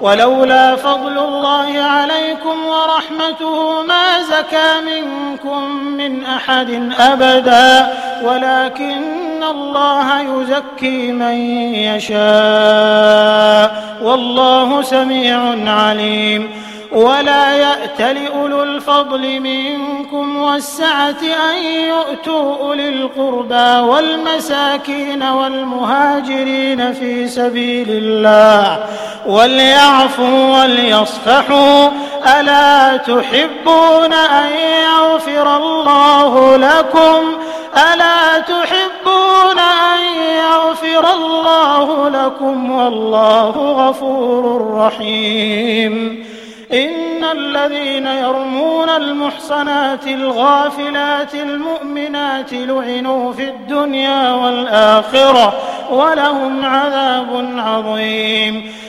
ولولا فضل الله عليكم ورحمته ما زكى منكم من أحد أبدا ولكن الله يزكي من يشاء والله سميع عليم. ولا يأت لأولو الفضل منكم والسعة أن يؤتوا أولي القربى والمساكين والمهاجرين في سبيل الله وليعفوا وليصفحوا ألا تحبون أن يغفر الله لكم ألا تحبون أن يغفر الله لكم والله غفور رحيم إن الذين يرمون المحصنات الغافلات المؤمنات لعنوا في الدنيا والآخرة ولهم عذاب عظيم.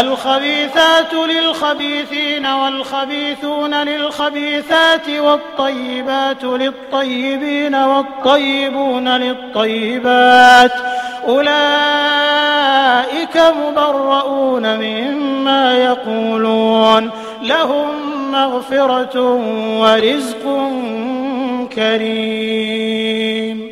الخبيثات للخبيثين والخبيثون للخبيثات والطيبات للطيبين والطيبون للطيبات أولئك مبرؤون مما يقولون لهم مغفرة ورزق كريم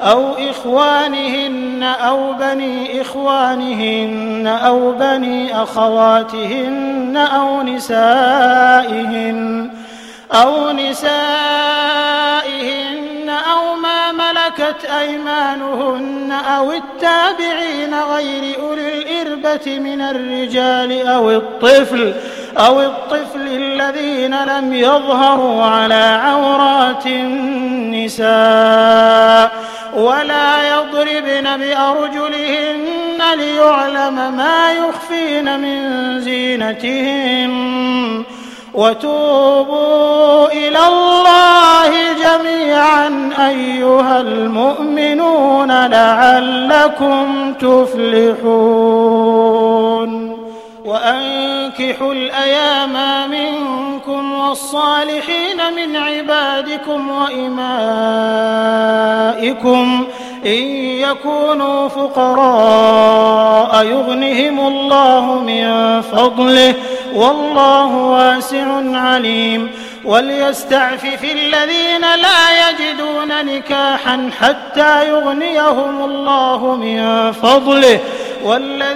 أو إخوانهن أو بني إخوانهن أو بني أخواتهن أو نسائهن أو نسائهن أو ما ملكت أيمانهن أو التابعين غير أولي الإربة من الرجال أو الطفل أو الطفل الذين لم يظهروا على عورات النساء ولا يضربن بأرجلهن ليعلم ما يخفين من زينتهن. وتوبوا إلى الله جميعا أيها المؤمنون لعلكم تفلحون. وأنكحوا الأيام منكم والصالحين من عبادكم وإمائكم إن يكونوا فقراء يغنهم الله من فضله والله واسع عليم وليستعفف الذين لا يجدون نكاحا حتى يغنيهم الله من فضله والذين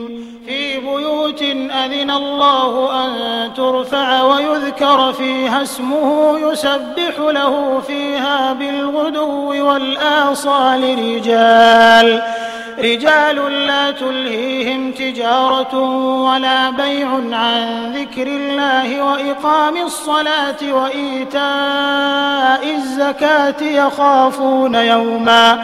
أذن الله أن ترفع ويذكر فيها اسمه يسبح له فيها بالغدو والآصال رجال رجال لا تلهيهم تجارة ولا بيع عن ذكر الله وإقام الصلاة وإيتاء الزكاة يخافون يوما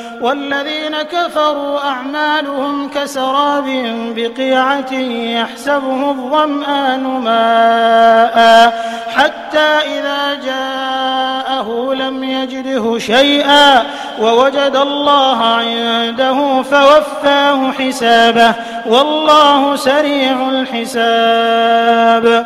والذين كفروا أعمالهم كسراب بقيعة يحسبه الظمآن ماء حتى إذا جاءه لم يجده شيئا ووجد الله عنده فوفاه حسابه والله سريع الحساب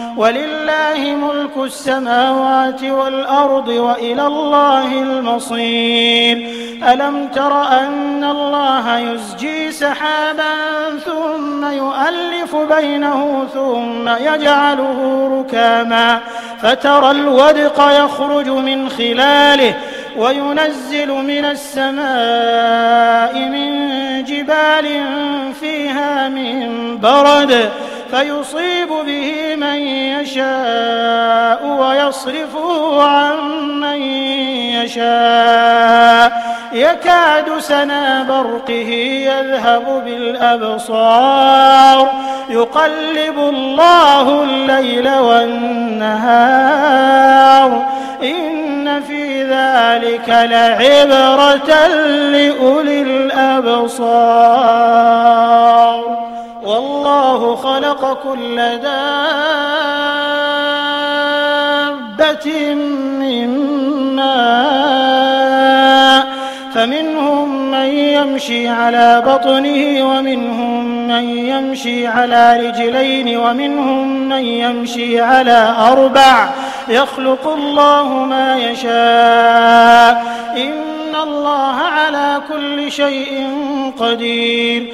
ولله ملك السماوات والأرض وإلى الله المصير. ألم تر أن الله يزجي سحابا ثم يؤلف بينه ثم يجعله ركاما فترى الودق يخرج من خلاله وينزل من السماء من جبال فيها من برد فيصيب به من يشاء ويصرفه عن من يشاء. يكاد سنا برقه يذهب بالأبصار. يقلب الله الليل والنهار. إن في ذلك لعبرة لأولي الأبصار. والله خلق كل دابة من ماء فمنهم من يمشي على بطنه ومنهم من يمشي على رجلين ومنهم من يمشي على أربع. يخلق الله ما يشاء. إن الله على كل شيء قدير.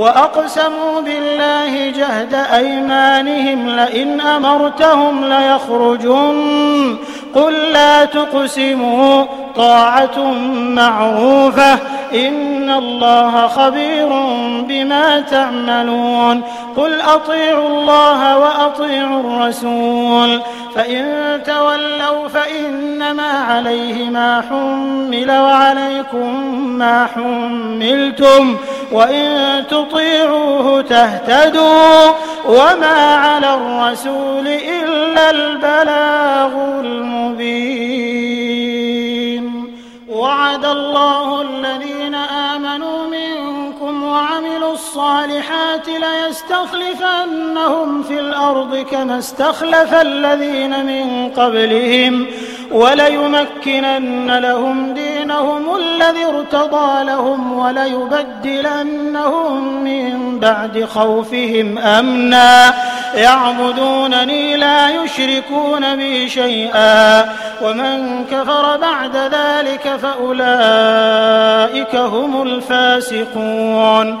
وأقسموا بالله جهد أيمانهم لئن أمرتهم ليخرجن قل لا تقسموا طاعة معروفة. إن الله خبير بما تعملون. قل أطيعوا الله وأطيعوا الرسول. فإن تولوا فإنما عليه ما حمل وعليكم ما حملتم وإن تطيعوه تهتدوا وما على الرسول إلا البلاغ المبين. وعد الله الذين آمنوا وعملوا الصالحات ليستخلفنهم في الأرض كما استخلف الذين من قبلهم وليمكنن لهم دينهم الذي ارتضى لهم وليبدلنهم من بعد خوفهم أمنا. يعبدونني لا يشركون بي شيئا. ومن كفر بعد ذلك فأولئك هم الفاسقون.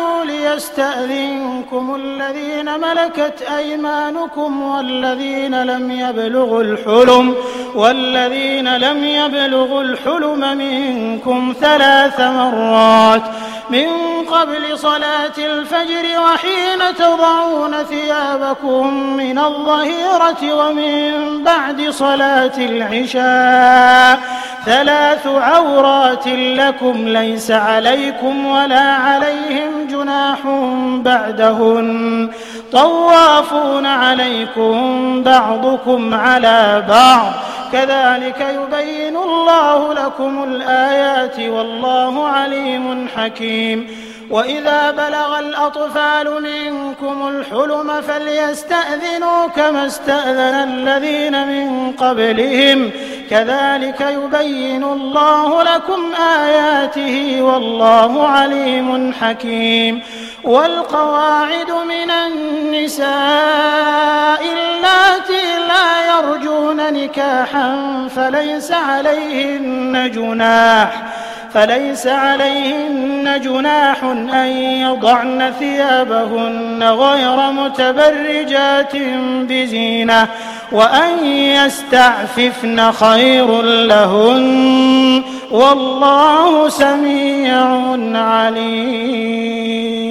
ليستأذنكم الذين ملكت أيمانكم والذين لم يبلغوا الحلم والذين لم يبلغوا الحلم منكم ثلاث مرات. من قبل صلاة الفجر وحين تضعون ثيابكم من الظهيرة ومن بعد صلاة العشاء ثلاث عورات لكم ليس عليكم ولا عليهم جناح بعدهن طوافون عليكم بعضكم على بعض كذلك يبين الله لكم الآيات والله عليم حكيم وإذا بلغ الأطفال منكم الحلم فليستأذنوا كما استأذن الذين من قبلهم. كذلك يبين الله لكم آياته والله عليم حكيم. والقواعد من النساء اللاتي لا يرجون نكاحا فليس عليهن جناح. فليس عليهن جناح أن يضعن ثيابهن غير متبرجات بزينة وأن يستعففن خير لهن والله سميع عليم.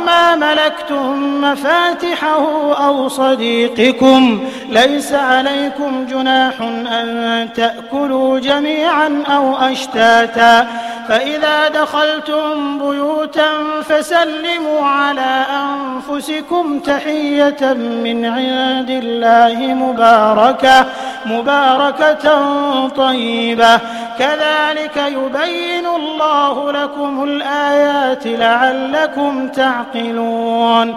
ما ملكتم مفاتحه أو صديقكم ليس عليكم جناح أن تأكلوا جميعا أو أشتاتا. فإذا دخلتم بيوتا فسلموا على أنفسكم تحية من عند الله مباركة مباركة طيبة. كذلك يبين الله لكم الآيات لعلكم تعقلون.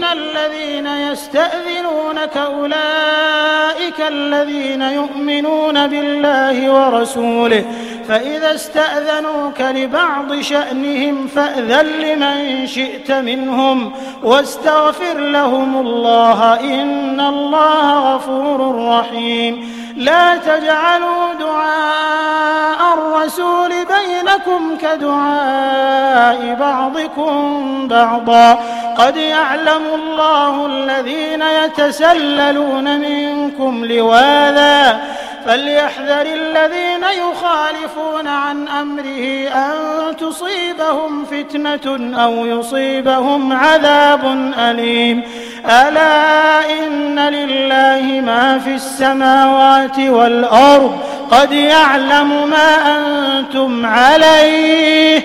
إن الذين يستأذنونك أولئك الذين يؤمنون بالله ورسوله فإذا استأذنوك لبعض شأنهم فأذن لمن شئت منهم واستغفر لهم الله إن الله غفور رحيم لا تجعلوا دعاء الرسول بينكم كدعاء بعضكم بعضا قد يعلم الله الذين يتسللون منكم لواذا فليحذر الذين يخالفون عن أمره أن تصيبهم فتنة أو يصيبهم عذاب أليم. ألا إن لله ما في السماوات والأرض. قد يعلم ما أنتم عليه.